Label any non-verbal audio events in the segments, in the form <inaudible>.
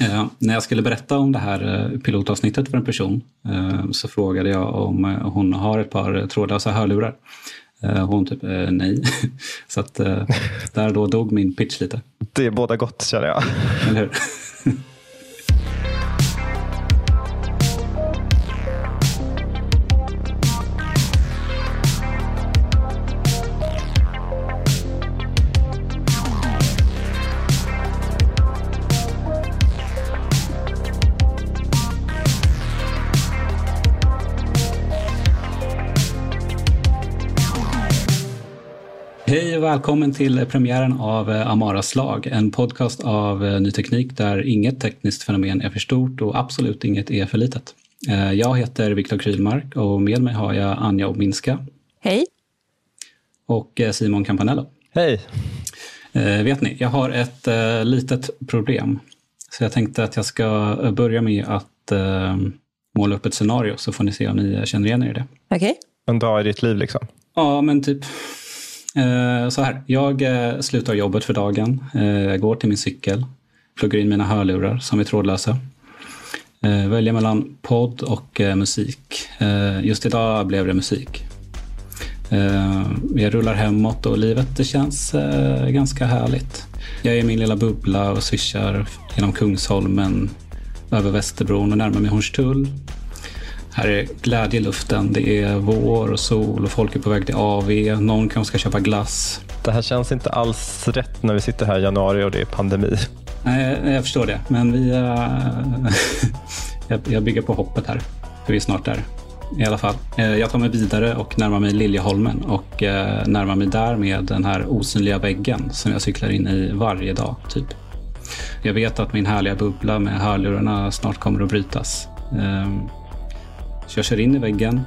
Eh, när jag skulle berätta om det här eh, pilotavsnittet för en person eh, så frågade jag om hon har ett par trådlösa hörlurar. Eh, hon typ, nej. <laughs> så att där då dog min pitch lite. Det är båda gott känner jag. Eller hur? <laughs> Hej och välkommen till premiären av eh, Amaras lag, en podcast av eh, ny teknik där inget tekniskt fenomen är för stort och absolut inget är för litet. Eh, jag heter Viktor Krylmark och med mig har jag Anja Obminska. Hej. Och Simon Campanello. Hej. Vet ni, jag har ett litet problem. Så jag tänkte att jag ska börja med att måla upp ett scenario så får ni se om ni känner igen er i det. Okej. Okay. En dag i ditt liv liksom? Ja, men typ Eh, så här, jag eh, slutar jobbet för dagen. Eh, jag går till min cykel, pluggar in mina hörlurar som är trådlösa. Väljer mellan podd och musik. Just idag blev det musik. Jag rullar hemåt och livet det känns ganska härligt. Jag är i min lilla bubbla och swishar genom Kungsholmen, över Västerbron och närmar mig Hornstull. Här är glädje i luften. Det är vår och sol och folk är på väg till AV. Någon kanske ska köpa glass. Det här känns inte alls rätt när vi sitter här i januari och det är pandemi. Nej, jag förstår det. Men vi... <laughs> Uh, jag bygger på hoppet här. För vi är snart där. I alla fall. Uh, jag tar mig vidare och närmar mig Liljeholmen och uh, närmar mig där med den här osynliga väggen som jag cyklar in i varje dag, typ. Jag vet att min härliga bubbla med hörlurarna snart kommer att brytas. Så jag kör in i väggen.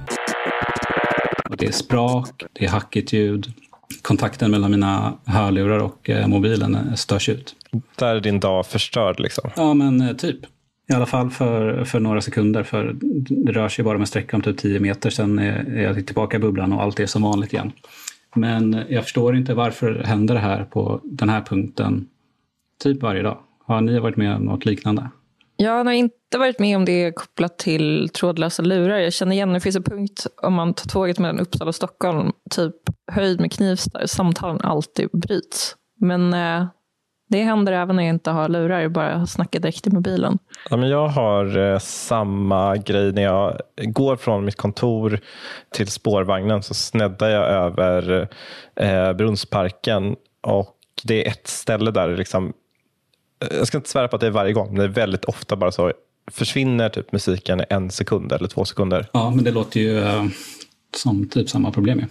Och det är sprak, det är hackigt ljud. Kontakten mellan mina hörlurar och eh, mobilen störs ut. Där är din dag förstörd liksom? Ja, men eh, typ. I alla fall för, för några sekunder. För det rör sig bara med en sträcka om typ 10 meter. Sen är jag tillbaka i bubblan och allt är som vanligt igen. Men jag förstår inte varför händer det här på den här punkten typ varje dag. Har ni varit med om något liknande? Jag har inte varit med om det kopplat till trådlösa lurar. Jag känner igen, det finns en punkt om man tar tåget mellan Uppsala och Stockholm, typ höjd med Knivsta, samtalen alltid bryts. Men eh, det händer även när jag inte har lurar, bara snackar direkt i mobilen. Ja, men jag har eh, samma grej när jag går från mitt kontor till spårvagnen så sneddar jag över eh, Brunnsparken och det är ett ställe där liksom jag ska inte svära på att det är varje gång, men det är väldigt ofta bara så försvinner typ musiken i en sekund eller två sekunder. Ja, men det låter ju uh, som typ samma problem.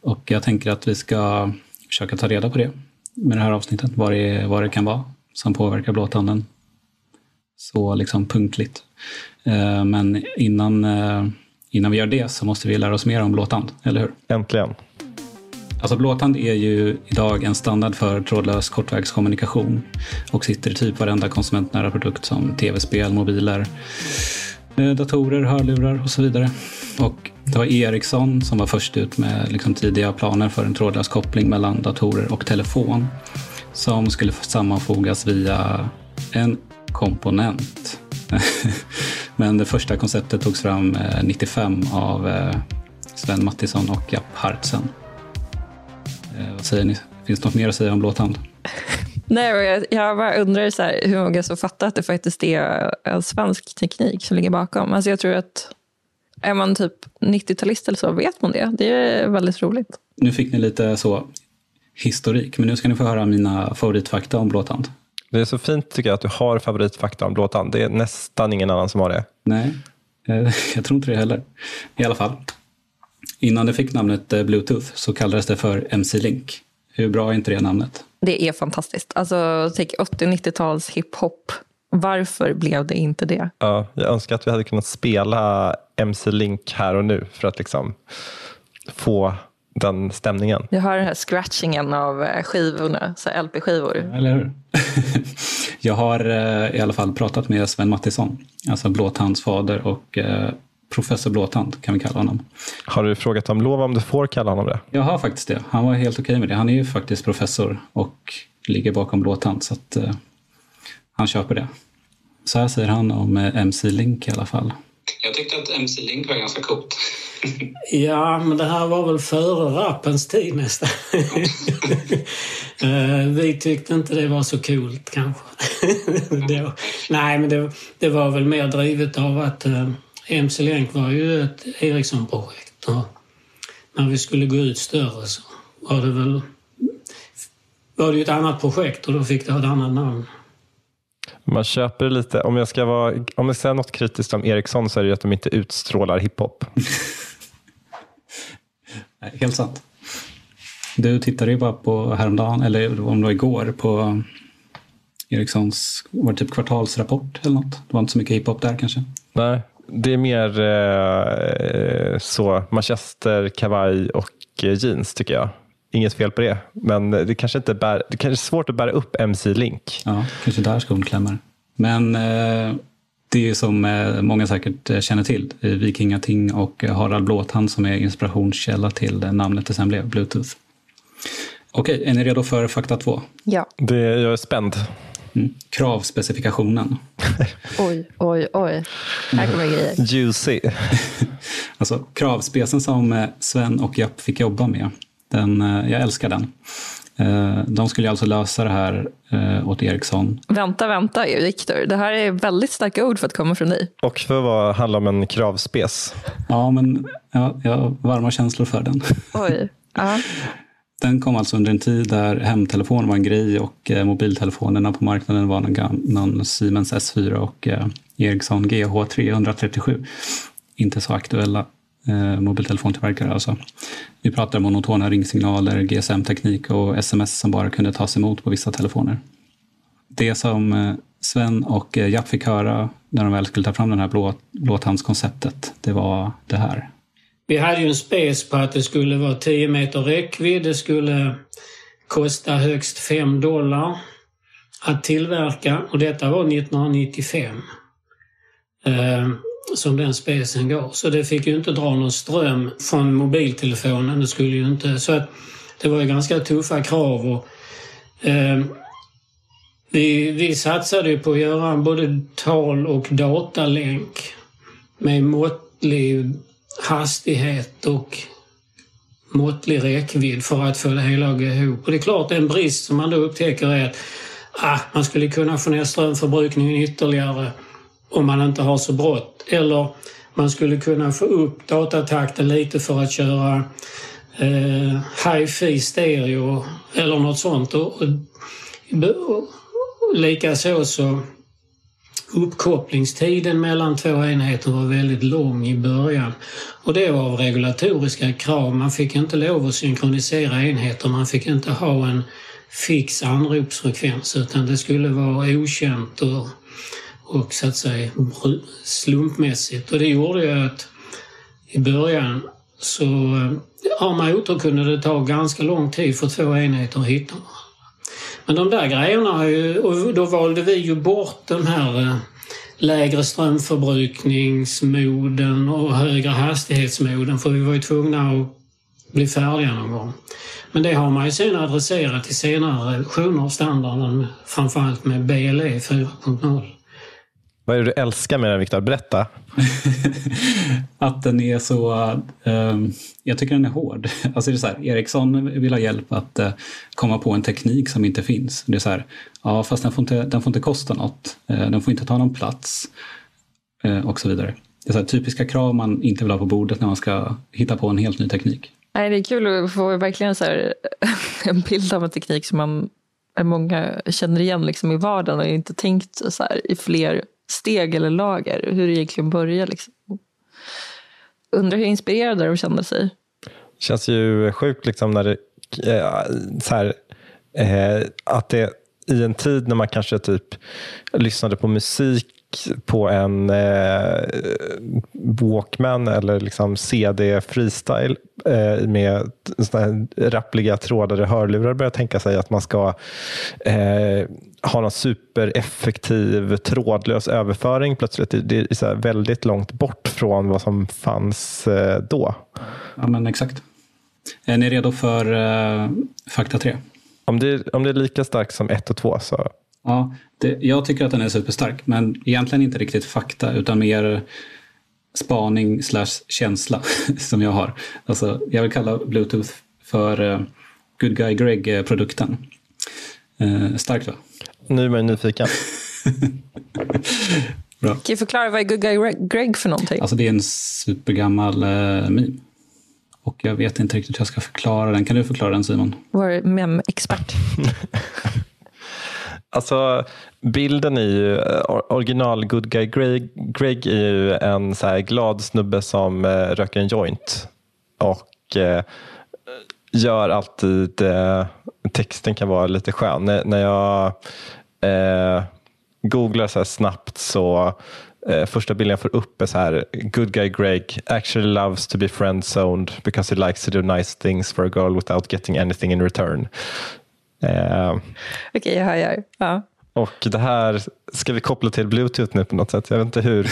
Och jag tänker att vi ska försöka ta reda på det med det här avsnittet, vad det, vad det kan vara som påverkar blåtanden så liksom punktligt. Uh, men innan, innan vi gör det så måste vi lära oss mer om blåtand, eller hur? Äntligen. Alltså Blåtand är ju idag en standard för trådlös kortvägskommunikation och sitter i typ varenda konsumentnära produkt som tv-spel, mobiler, eh, datorer, hörlurar och så vidare. Och det var Ericsson som var först ut med liksom tidiga planer för en trådlös koppling mellan datorer och telefon som skulle sammanfogas via en komponent. <laughs> Men det första konceptet togs fram eh, 95 av eh, Sven Mattisson och Japp Hartsen. Eh, vad säger ni? Finns det något mer att säga om Blåtand? <laughs> Nej, jag, jag bara undrar så här, hur många som fattar att det faktiskt är en svensk teknik som ligger bakom. Alltså jag tror att är man typ 90-talist eller så vet man det. Det är väldigt roligt. Nu fick ni lite så historik, men nu ska ni få höra mina favoritfakta om Blåtand. Det är så fint tycker jag att du har favoritfakta om Blåtand. Det är nästan ingen annan som har det. Nej, eh, <laughs> jag tror inte det heller. I alla fall. Innan det fick namnet eh, Bluetooth så kallades det för MC-Link. Hur bra är inte det namnet? Det är fantastiskt. Alltså, tänk 80-90-tals hiphop. Varför blev det inte det? Ja, jag önskar att vi hade kunnat spela MC-Link här och nu för att liksom få den stämningen. Jag har den här scratchingen av eh, skivorna, så LP-skivor. Eller hur? <laughs> jag har eh, i alla fall pratat med Sven Mattisson, alltså Blåtands fader och Professor Blåtand kan vi kalla honom. Har du frågat om lov om du får kalla honom det? Jag har faktiskt det. Han var helt okej okay med det. Han är ju faktiskt professor och ligger bakom Blåtand så att uh, han köper det. Så här säger han om eh, MC-Link i alla fall. Jag tyckte att MC-Link var ganska coolt. <laughs> ja, men det här var väl före rappens tid nästan. uh, <laughs> vi tyckte inte det var så coolt kanske. <laughs> det nej, men det, det, var väl mer drivet av att MC-Länk var ju ett Ericsson-projekt. Och när vi skulle gå ut större så var det väl var det ju ett annat projekt och då fick det ett annat namn. Man köper lite, om jag ska, vara, om jag ska säga något kritiskt om Ericsson så är det att de inte utstrålar hiphop. <laughs> Helt sant. Du tittade ju bara på häromdagen, eller om det var igår, på Ericssons var det typ kvartalsrapport eller något. Det var inte så mycket hiphop där kanske? Nej, det är mer eh, så manchester, kavaj och eh, jeans tycker jag. Inget fel på det, men det kanske, inte bär, det kanske är svårt att bära upp MC-link. Ja, kanske där skon klämmer. Men eh, det är som eh, många säkert eh, känner till, Vikingating och Harald Blåtand som är inspirationskälla till namnet det sen blev, Bluetooth. Okej, är ni redo för fakta två? Ja. Det, jag är spänd. Mm. Kravspecifikationen. <laughs> oj, oj, oj. Här kommer grejer. Juicy. <laughs> alltså kravspecen som eh, Sven och Japp fick jobba med. Den, eh, jag älskar den. Eh, de skulle alltså lösa det här åt Ericsson. Vänta, vänta Viktor. Det här är väldigt starka ord för att komma från dig. Och för att handla om en kravspec. Ja, men ja, jag har varma känslor för den. Oj. Ja. <laughs> Den kom alltså under en tid där hemtelefon var en grej och eh, mobiltelefonerna på marknaden var någon, någon Siemens S4 och eh, Ericsson GH 337. Inte så aktuella eh, mobiltelefontillverkare alltså. Vi pratar monotona ringsignaler, GSM-teknik och sms som bara kunde tas emot på vissa telefoner. Det som eh, Sven och eh, Japp fick höra när de väl skulle ta fram det här blå, blåtandskonceptet, det var det här. Vi hade ju en spes på att det skulle vara 10 meter räckvidd. Det skulle kosta högst 5 dollar att tillverka och detta var 1995 eh, som den spesen gav. Så det fick ju inte dra någon ström från mobiltelefonen. Det skulle ju inte... Så att det var ju ganska tuffa krav och eh, vi, vi satsade ju på att göra både tal och datalänk med måttlig hastighet och måttlig räckvidd för att få det hela att gå ihop. Och det är klart en brist som man då upptäcker är att ah, man skulle kunna få ner strömförbrukningen ytterligare om man inte har så brått. Eller man skulle kunna få upp datatakten lite för att köra eh, hi-fi stereo eller något sånt. Och, och, och likaså så Uppkopplingstiden mellan två enheter var väldigt lång i början och det var av regulatoriska krav. Man fick inte lov att synkronisera enheter, man fick inte ha en fix anropsfrekvens utan det skulle vara okänt och, och så att säga slumpmässigt. Och det gjorde ju att i början så eh, motor kunde det ta ganska lång tid för två enheter att hitta. Men de där grejerna har ju, och då valde vi ju bort de här eh, lägre strömförbrukningsmoden och högre hastighetsmoden för vi var ju tvungna att bli färdiga någon gång. Men det har man ju sen adresserat i senare versioner av standarden, framförallt med BLE 4.0. Vad är det du älskar med den Viktor? Berätta. <laughs> att den är så... Uh, jag tycker den är hård. <laughs> Alltså det är så här, Ericsson vill ha hjälp att uh, komma på en teknik som inte finns. Det är så här, ja fast den får inte, den får inte kosta något. Uh, den får inte ta någon plats. och så vidare. Det är så här, typiska krav man inte vill ha på bordet när man ska hitta på en helt ny teknik. Nej, det är kul att få verkligen så här, <laughs> en bild av en teknik som man många känner igen liksom i vardagen och inte tänkt så här, i fler steg eller lager, hur det egentligen började. Liksom. Undrar hur inspirerade de kände sig? Det känns ju sjukt liksom när det, eh, så här, eh, att det i en tid när man kanske typ lyssnade på musik på en eh, Walkman eller liksom CD freestyle eh, med rappliga trådade hörlurar börjar tänka sig att man ska eh, ha någon supereffektiv trådlös överföring plötsligt. Det är så väldigt långt bort från vad som fanns eh, då. Ja, men exakt. Är ni redo för uh, fakta 3? Om det, om det är lika starkt som 1 och 2 så Ja, det, jag tycker att den är superstark, men egentligen inte riktigt fakta utan mer spaning slash känsla <laughs> som jag har. Alltså, jag vill kalla Bluetooth för uh, Good Guy Greg-produkten. Uh, starkt va? Nu är man nyfiken. <laughs> Bra. Kan du förklara vad är Good Guy Greg för någonting? Alltså det är en supergammal uh, meme. Och jag vet inte riktigt hur jag ska förklara den. Kan du förklara den Simon? Vår mem-expert. <laughs> Alltså, bilden är ju, eh, original Good Guy Greg, Greg är ju en så här glad snubbe som eh, röker en joint. Och eh, gör alltid, eh, texten kan vara lite skön. När, när jag eh, googlar så här snabbt så eh, första bilden jag får upp är så här Good guy Greg actually loves to be friend zoned because he likes to do nice things for a girl without getting anything in return. Eh, Okej, okay, jag hör. Ja. Och det här ska vi koppla till Bluetooth nu på något sätt. Jag vet inte hur.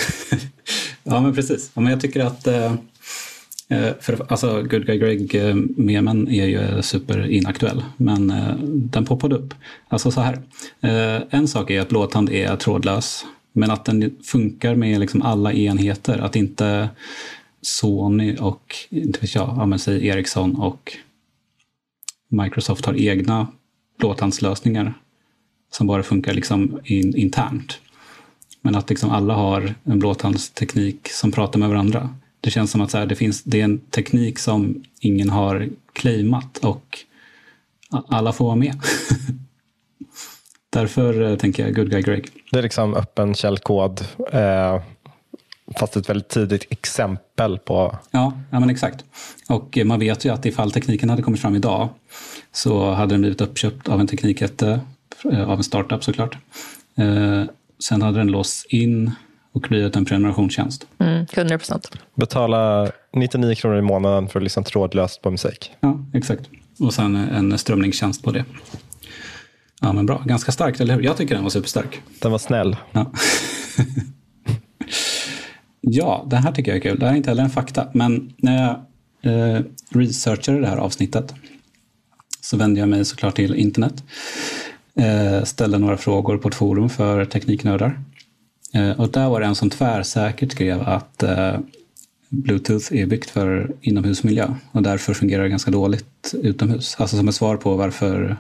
<laughs> ja, men precis. Ja, men jag tycker att eh, eh för, alltså, Good Guy Greg-memen är ju superinaktuell, men eh, den poppade upp. Alltså så här, eh, en sak är att låthand är trådlös, men att den funkar med liksom alla enheter. Att inte Sony och, inte vet jag, ja, men säg Ericsson och Microsoft har egna blåtandslösningar som bara funkar liksom in, internt. Men att liksom alla har en blåtandsteknik som pratar med varandra. Det känns som att så här, det, finns, det är en teknik som ingen har claimat och alla får vara med. <laughs> Därför eh, tänker jag Good Guy Greg. Det är liksom öppen källkod. Eh, fast ett väldigt tidigt exempel på... Ja, ja men exakt. Och man vet ju att ifall tekniken hade kommit fram idag så hade den blivit uppköpt av en teknikjätte, eh, av en startup såklart. Eh, sen hade den låsts in och blivit en prenumerationstjänst. Mm, 100 procent. Betala 99 kronor i månaden för att lyssna trådlöst på musik. Ja, exakt. Och sen en strömningstjänst på det. Ja, men bra. Ganska starkt, eller hur? Jag tycker den var superstark. Den var snäll. Ja. <laughs> Ja, det här tycker jag är kul. Det här är inte heller en fakta, men när jag eh, researchade det här avsnittet så vände jag mig såklart till internet. Eh, ställde några frågor på ett forum för tekniknördar. Eh, och där var det en som tvärsäkert skrev att eh, Bluetooth är byggt för inomhusmiljö och därför fungerar det ganska dåligt utomhus. Alltså som ett svar på varför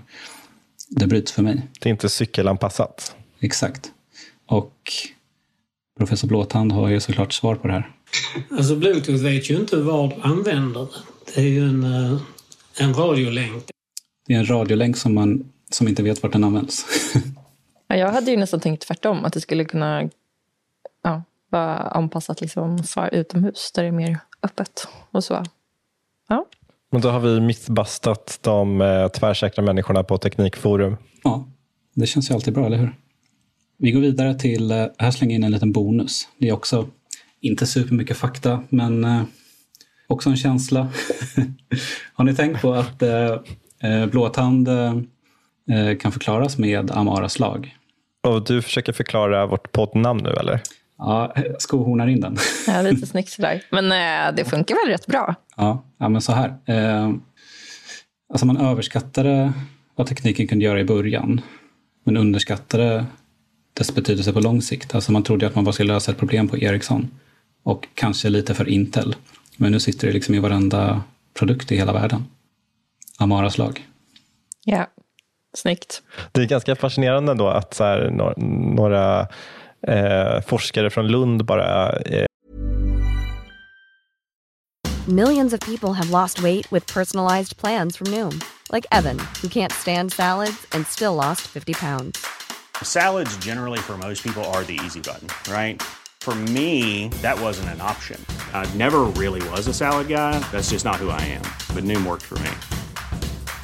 det bryts för mig. Det är inte cykelanpassat. Exakt. Och Professor Blåtand har ju såklart svar på det här. Alltså Bluetooth vet ju inte var du använder det. Är ju en, en radiolänk. Det är en radiolänk som man som inte vet vart den används. <laughs> ja, jag hade ju nästan tänkt tvärtom, att det skulle kunna ja, vara anpassat liksom för utomhus där det är mer öppet och så. Ja. Men då har vi missbastat de eh, tvärsäkra människorna på Teknikforum. Ja, det känns ju alltid bra, eller hur? Vi går vidare till, här slänger jag in en liten bonus. Det är också inte supermycket fakta, men eh, Också en känsla. <laughs> Har ni tänkt på att eh, eh blåtand eh, kan förklaras med Amaras lag? Och du försöker förklara vårt poddnamn nu eller? Ja, skohornar in den. <laughs> Ja, lite snyggt sådär. Men eh, det funkar väl rätt bra? Ja, ja men så här. Eh, alltså man överskattade vad tekniken kunde göra i början. Men underskattade dess betydelse på lång sikt. Alltså man trodde att man bara skulle lösa ett problem på Ericsson. Och kanske lite för Intel. Men nu sitter det liksom i varenda produkt i hela världen. Amaras lag. Ja, snyggt. Det är ganska fascinerande då att så här, några eh, forskare från Lund bara eh... Millions of people have lost weight with personalized plans from Noom. Like Evan, who can't stand salads and still lost 50 pounds. Salads generally for most people are the easy button, right? For me, that wasn't an option. I never really was a salad guy. That's just not who I am. But Noom worked for me.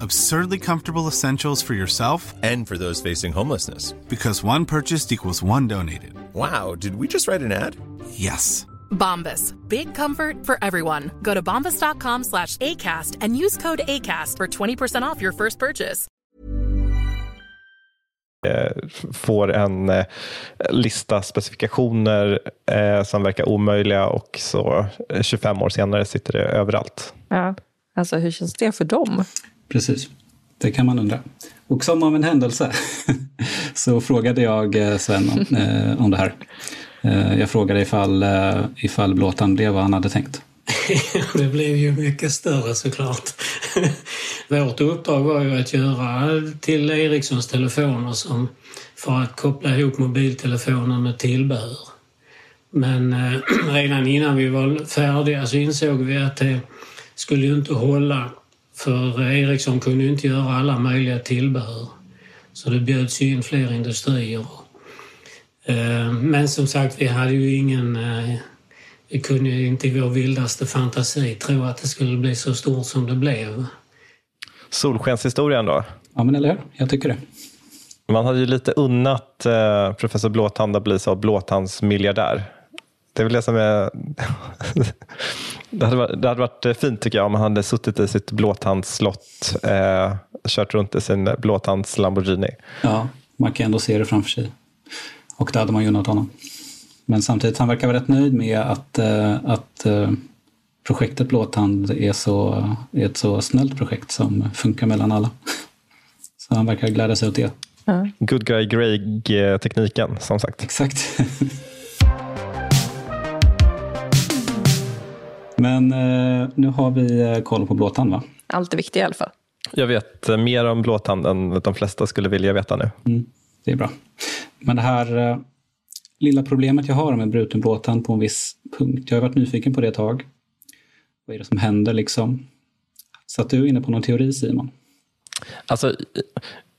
Absurdly comfortable essentials for yourself and for those facing homelessness. Because one purchased equals one donated. Wow, did we just write an ad? Yes. Bombas. Big comfort for everyone. Go to bombas.com slash ACAST and use code ACAST for 20% off your first purchase. Eh, får en eh, lista specifikationer eh, som verkar omöjliga och så 25 år senare sitter det överallt. Ja, alltså hur känns det för dem? Precis, det kan man undra. Och som av en händelse <laughs> så frågade jag eh, Sven om, <laughs> eh, om det här. Eh, jag frågade ifall, eh, ifall blåtan blev vad han hade tänkt. <laughs> det blev ju mycket större såklart. Vårt uppdrag var ju att göra till Ericssons telefoner som för att koppla ihop mobiltelefonen med tillbehör. Men eh, <clears throat> redan innan vi var färdiga så insåg vi att det skulle ju inte hålla för Ericsson kunde ju inte göra alla möjliga tillbehör. Så det bjöds in fler industrier. Eh, men som sagt, vi hade ju ingen... Eh, vi kunde ju inte i vår vildaste fantasi tro att det skulle bli så stort som det blev. Solskenshistorien då? Ja, men eller hur? Jag tycker det. Man hade ju lite unnat eh, professor Blåtand att bli så blåtandsmiljardär. Det är väl det som är... det, hade varit, det hade varit fint tycker jag om han hade suttit i sitt blåtandsslott, eh, kört runt i sin blåtands Lamborghini. Ja, man kan ändå se det framför sig. Och det hade man ju unnat honom. Men samtidigt, han verkar vara rätt nöjd med att, eh, att eh, projektet Blåtand är, så, är ett så snällt projekt som funkar mellan alla. <laughs> Så han verkar glädja sig åt det. Good guy Greg-tekniken, som sagt. Exakt. <laughs> Men eh, nu har vi eh, koll på blåtand, va? Allt är viktigt i alla fall. Jag vet eh, mer om blåtand än de flesta skulle vilja veta nu. Mm, det är bra. Men det här eh, lilla problemet jag har med bruten blåtand på en viss punkt. Jag har varit nyfiken på det ett tag. Vad är det som händer liksom? Så att du inne på någon teori Simon? Alltså,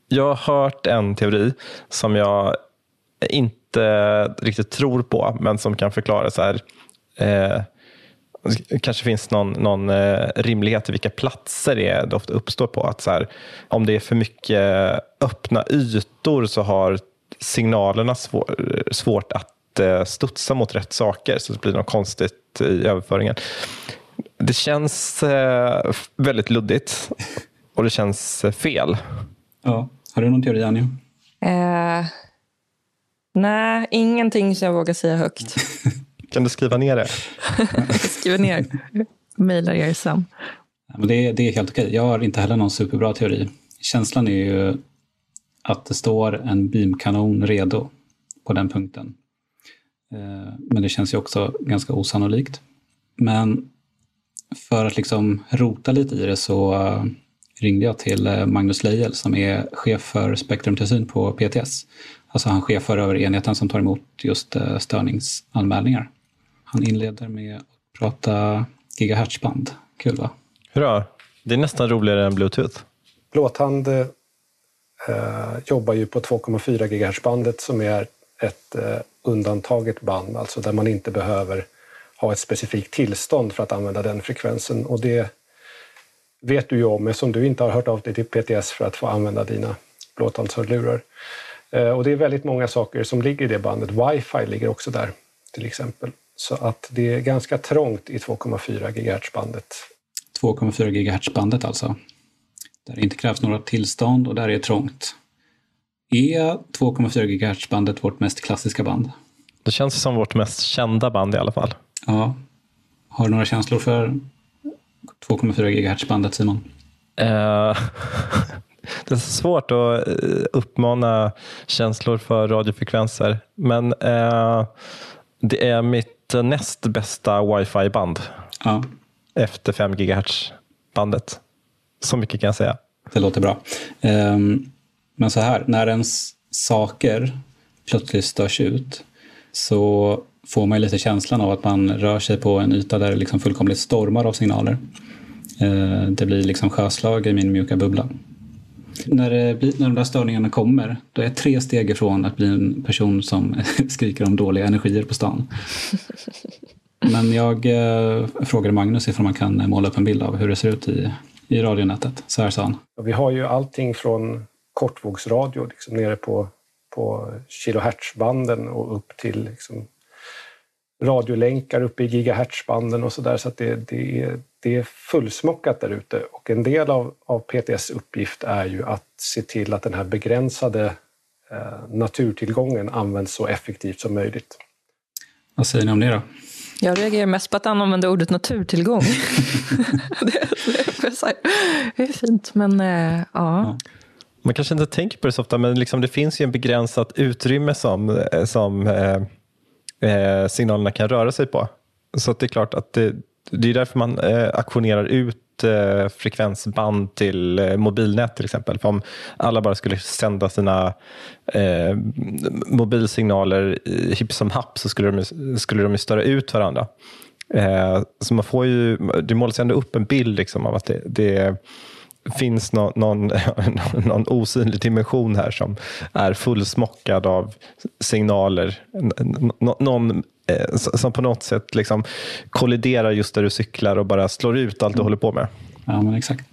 jag har hört en teori som jag inte riktigt tror på, men som kan förklara så här. Eh, kanske finns någon, någon eh, rimlighet i vilka platser det, är det ofta uppstår på. Att så här, om det är för mycket öppna ytor så har signalerna svår, svårt att eh, studsa mot rätt saker, så det blir något konstigt i överföringen. Det känns eh, väldigt luddigt och det känns eh, fel. Ja. Har du någon teori, Anjo? Eh, nej, ingenting som jag vågar säga högt. <laughs> Kan du skriva ner det? <laughs> jag skriver ner. Mailar er sen. Men det, är, det är helt okej. Jag har inte heller någon superbra teori. Känslan är ju att det står en beamkanon redo på den punkten. Eh, men det känns ju också ganska osannolikt. Men för att liksom rota lite i det så eh, ringde jag till eh, Magnus Leijel som är chef för spektrumtillsyn på PTS. Alltså han chefar över enheten som tar emot just störningsanmälningar. Han inleder med att prata gigahertzband. Kul va? Hurra! Det är nästan roligare än bluetooth. Blåtand eh, jobbar ju på 2,4 GHz-bandet som är ett eh, undantaget band, alltså där man inte behöver ha ett specifikt tillstånd för att använda den frekvensen. Och det vet du ju om eftersom du inte har hört av dig till PTS för att få använda dina blåtandshörlurar. Eh, och det är väldigt många saker som ligger i det bandet. Wifi ligger också där till exempel. Så att det är ganska trångt i 2,4 GHz-bandet. 2,4 GHz-bandet alltså. Där det inte krävs några tillstånd och där är det trångt. Är 2,4 GHz-bandet vårt mest klassiska band? Det känns som vårt mest kända band i alla fall. Ja. Har du några känslor för 2,4 GHz-bandet Simon? Uh, <laughs> det är svårt att uppmana känslor för radiofrekvenser. Men uh, det är mitt näst bästa wifi-band. Ja. Efter 5 GHz-bandet. Så mycket kan jag säga. Det låter bra. Um, men så här, när ens saker plötsligt störs ut så får man lite känslan av att man rör sig på en yta där det liksom fullkomligt stormar av signaler. Uh, det blir liksom sjöslag i min mjuka bubbla. När, det blir, när de där störningarna kommer, då är jag tre steg ifrån att bli en person som <laughs> skriker om dåliga energier på stan. <laughs> Men jag eh, frågade Magnus ifall man kan måla upp en bild av hur det ser ut i, i radionätet. Så här sa han. Vi har ju allting från kortvågsradio liksom nere på, på kilohertzbanden och upp till liksom, radiolänkar uppe i gigahertzbanden och så där. Så att det, det, är, det är fullsmockat där ute. Och en del av, av PTS uppgift är ju att se till att den här begränsade eh, naturtillgången används så effektivt som möjligt. Vad säger ni om det då? Jag reagerar mest på att han använder ordet naturtillgång. <laughs> <laughs> det, det, det, är fint, men äh, ja. Man kanske inte tänker på det så ofta, men liksom det finns ju en begränsat utrymme som, som eh, eh, signalerna kan röra sig på. Så det är klart att det, det är därför man eh, auktionerar ut eh, frekvensband till eh, mobilnät till exempel. För om alla bara skulle sända sina eh, mobilsignaler hipp som happ så skulle de, skulle de störa ut varandra. Eh, så man får ju, det målas ändå upp en bild liksom av att det, det finns någon, någon, <laughs> någon osynlig dimension här som är fullsmockad av signaler. någon eh, som på något sätt liksom kolliderar just där du cyklar och bara slår ut allt du håller på med. Ja, men exakt.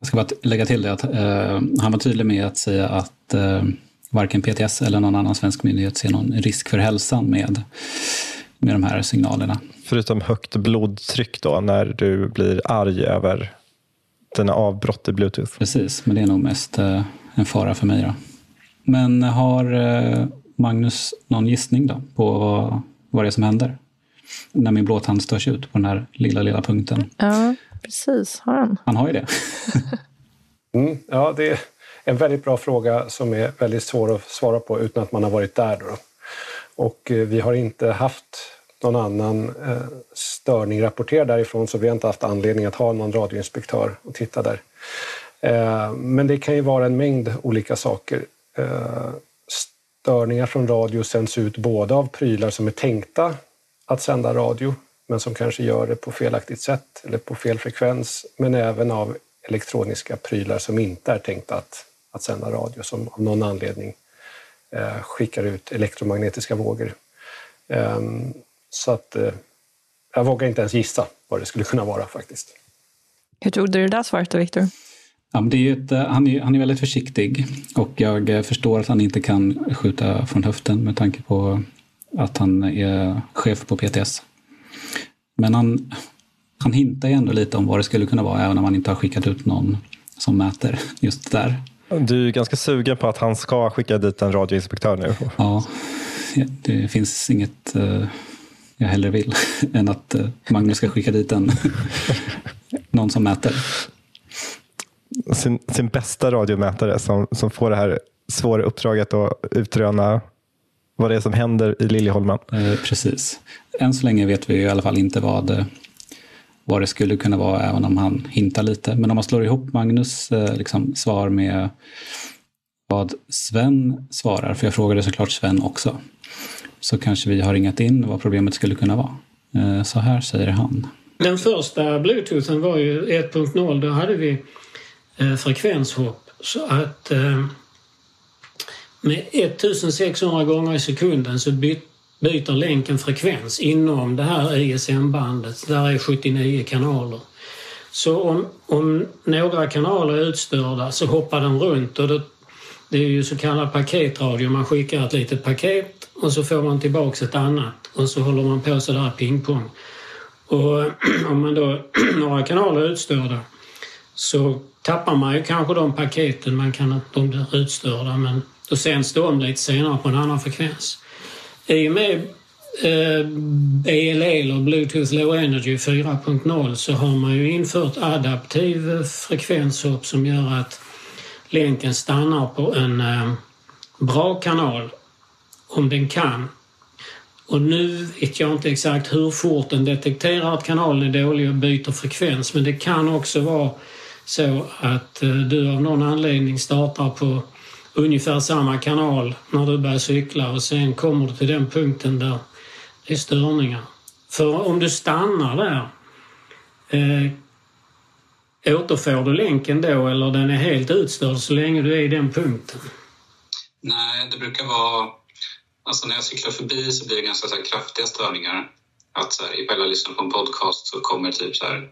Jag ska bara lägga till det att eh, han var tydlig med att säga att eh, varken PTS eller någon annan svensk myndighet ser någon risk för hälsan med, med de här signalerna. Förutom högt blodtryck då, när du blir arg över dina avbrott i bluetooth. Precis, men det är nog mest eh, en fara för mig. Då. Men har eh, Magnus någon gissning då på vad, vad det är som händer? När min blåtand störs ut på den här lilla, lilla punkten. Ja, precis. Har han? Han har ju det. <laughs> mm, ja, det, en väldigt bra fråga som är väldigt svår att svara på utan att man har varit där. Då. Och eh, vi har inte haft någon annan eh, störning rapporterad därifrån så vi har inte haft anledning att ha någon radioinspektör och titta där. Eh, men det kan ju vara en mängd olika saker. Störningar från radio sänds ut både av prylar som är tänkta att sända radio men som kanske gör det på felaktigt sätt eller på fel frekvens, men även av elektroniska prylar som inte är tänkta att, att sända radio, som av någon anledning eh, skickar ut elektromagnetiska vågor. Eh, så att eh, jag vågar inte ens gissa vad det skulle kunna vara faktiskt. Hur tog du det där svaret då, Viktor? Ja, det är ett, eh, han, är, han är väldigt försiktig och jag eh, förstår att han inte kan skjuta från höften med tanke på att han är chef på PTS. Men han, han hintar ju ändå lite om vad det skulle kunna vara, även om han inte har skickat ut någon som mäter just där. Du är ganska sugen på att han ska skicka dit en radioinspektör nu? Ja, det finns inget uh, jag hellre vill <laughs> än att Magnus ska skicka dit en, <laughs> någon som mäter. Sin, sin bästa radiomätare som, som får det här svåra uppdraget att utröna vad det är som händer i Liljeholmen. Eh, precis. Än så länge vet vi i alla fall inte vad, vad det skulle kunna vara, även om han hintar lite. Men om man slår ihop Magnus eh, liksom, svar med vad Sven svarar, för jag frågade såklart Sven också, så kanske vi har ringat in vad problemet skulle kunna vara. Eh, så här säger han. Den första bluetoothen var ju 1.0. Då hade vi eh, frekvenshopp. Så att eh, med 1600 gånger i sekunden så byter länken frekvens inom det här ISM-bandet. Där är 79 kanaler. Så om, om några kanaler är utstörda så hoppar den runt och det, det är ju så kallad paketradio. Man skickar ett litet paket och så får man tillbaks ett annat och så håller man på sådär pingpong. Och <clears throat> om man då <clears throat> några kanaler är utstörda så tappar man ju kanske de paketen, man kan de blir utstörda men då sänds det om lite senare på en annan frekvens. I och med eh, BLE eller Bluetooth Low Energy 4.0 så har man ju infört adaptiv frekvenshopp som gör att länken stannar på en eh, bra kanal om den kan. Och nu vet jag inte exakt hur fort den detekterar att kanalen är dålig och byter frekvens men det kan också vara så att eh, du av någon anledning startar på ungefär samma kanal när du börjar cykla och sen kommer du till den punkten där det är störningar. För om du stannar där, eh, återfår du länken då eller den är helt utstörd så länge du är i den punkten? Nej, det brukar vara... Alltså när jag cyklar förbi så blir det ganska så kraftiga störningar. Att så här, ifall jag lyssnar på en podcast så kommer typ så här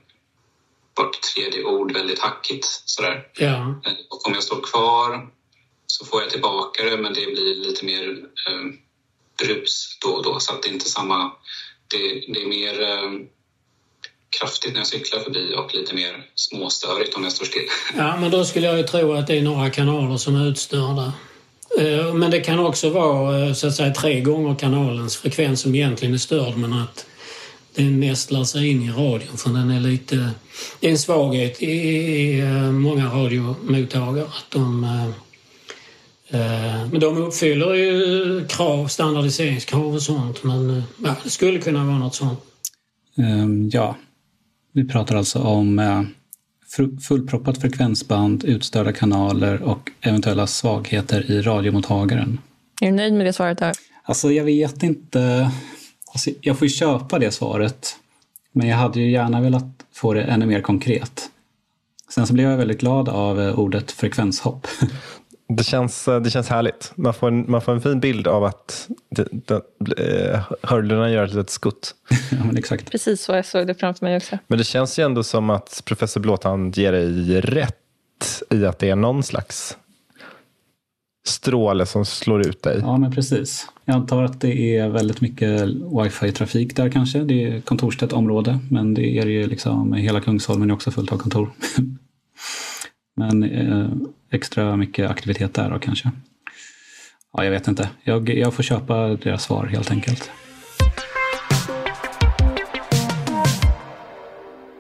vart tredje ord väldigt hackigt. Sådär. Ja. Eh, och om jag står kvar så får jag tillbaka det men det blir lite mer eh, brus då och då så att det är inte samma... Det, det är mer eh, kraftigt när jag cyklar förbi och lite mer småstörigt om jag står still. <laughs> Ja, men då skulle jag ju tro att det är några kanaler som är utstörda. Eh, men det kan också vara eh, så att säga tre gånger kanalens frekvens som egentligen är störd men att den nästlar sig in i radion för den är lite... Det är en svaghet i, i eh, många radiomottagare att de men de uppfyller ju krav, standardiseringskrav och sånt. Men ja, det skulle kunna vara något sånt. Um, ja, vi pratar alltså om fullproppat frekvensband, utstörda kanaler och eventuella svagheter i radiomottagaren. Är du nöjd med det svaret? Där? Alltså, jag vet inte. Alltså, jag får ju köpa det svaret. Men jag hade ju gärna velat få det ännu mer konkret. Sen så blev jag väldigt glad av eh, ordet frekvenshopp. <laughs> Det känns, eh, det känns härligt. Man får, en, man får en fin bild av att det, det, eh, hörlorna gör ett litet skutt. <laughs> ja, men exakt. Precis så jag såg det framför mig också. Men det känns ju ändå som att professor Blåtand ger dig rätt i att det är någon slags stråle som slår ut dig. Ja, men precis. Jag antar att det är väldigt mycket wifi-trafik där kanske. Det är kontorstätt område, men det är ju liksom hela Kungsholmen är också fullt av kontor. <laughs> men eh, extra mycket aktivitet där då kanske. Ja, jag vet inte. Jag, jag får köpa deras svar helt enkelt.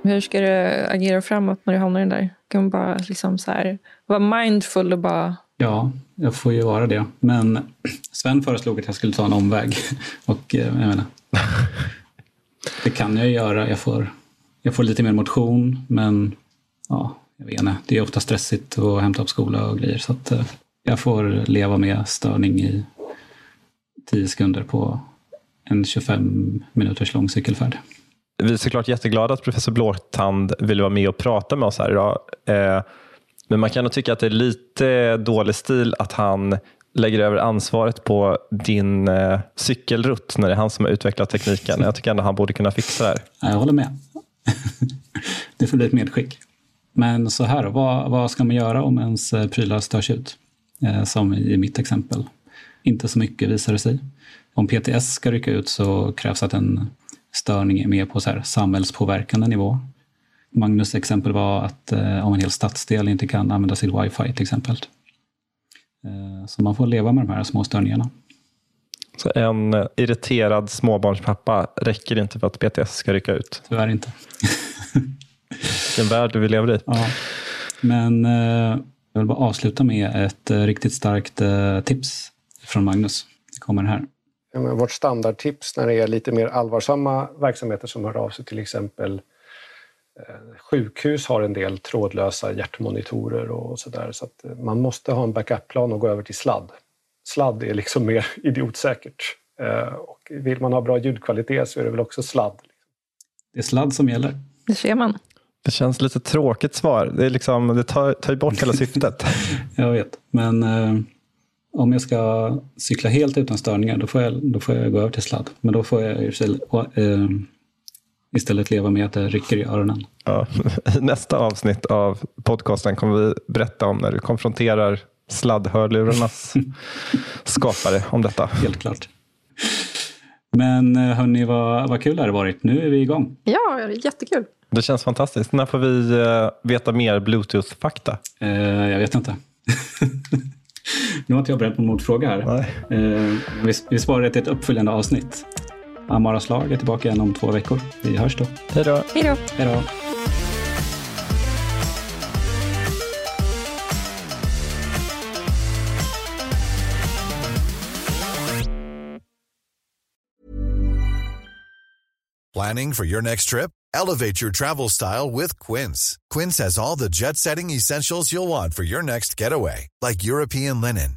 Hur ska du agera framåt när du hamnar i den där? Kan man bara liksom så här, vara mindful och bara... Ja, jag får ju vara det. Men Sven föreslog att jag skulle ta en omväg. Och eh, jag menar, <laughs> det kan jag göra. Jag får, jag får lite mer motion, men ja, jag vet inte. Det är ofta stressigt att hämta upp skola och grejer. Så att eh, jag får leva med störning i tio sekunder på en 25 minuters lång cykelfärd. Vi är såklart jätteglada att professor Blåtand ville vara med och prata med oss här idag. Men man kan nog tycka att det är lite dålig stil att han lägger över ansvaret på din eh, cykelrutt när det är han som har utvecklat tekniken. Jag tycker ändå han borde kunna fixa det här. Jag håller med. <laughs> det får bli ett medskick. Men så här, vad, vad ska man göra om ens eh, prylar störs ut? Eh, som i mitt exempel. Inte så mycket visar det sig. Om PTS ska rycka ut så krävs att en störning är mer på så här samhällspåverkande nivå. Magnus exempel var att eh, om en hel stadsdel inte kan använda sitt wifi till exempel. Eh, så man får leva med de här små störningarna. Så en eh, irriterad småbarnspappa räcker inte för att PTS ska rycka ut? Tyvärr inte. <laughs> Vilken värld vi lever i. Ja. Men eh, jag vill bara avsluta med ett eh, riktigt starkt eh, tips från Magnus. Det kommer här. Ja, men vårt standardtips när det är lite mer allvarsamma verksamheter som hör av sig, till exempel eh, sjukhus har en del trådlösa hjärtmonitorer och sådär. Så att eh, man måste ha en backup-plan och gå över till sladd. Sladd är liksom mer <laughs> idiotsäkert. Eh, och vill man ha bra ljudkvalitet så är det väl också sladd. Det är sladd som gäller. Det ser man. Det känns lite tråkigt svar. Det, är liksom, det tar, tar bort hela syftet. <laughs> jag vet, men eh, om jag ska cykla helt utan störningar då får jag, då får jag gå över till sladd. Men då får jag istället, eh, istället leva med att det rycker i öronen. Ja. I <laughs> nästa avsnitt av podcasten kommer vi berätta om när du konfronterar sladdhörlurarnas <laughs> skapare om detta. Helt klart. Men eh, hörni, vad, vad kul det har varit. Nu är vi igång. Ja, det är jättekul. Det känns fantastiskt. När får vi uh, veta mer Bluetooth-fakta? Uh, jag vet inte. <laughs> nu har inte jag berett på en motfråga här. Uh, vi, vi sparar till ett uppföljande avsnitt. Amaras lag är tillbaka igen om två veckor. Vi hörs då. Hej då. Hej då. Hej då. Planning for your next trip? Elevate your travel style with Quince. Quince has all the jet setting essentials you'll want for your next getaway, like European linen,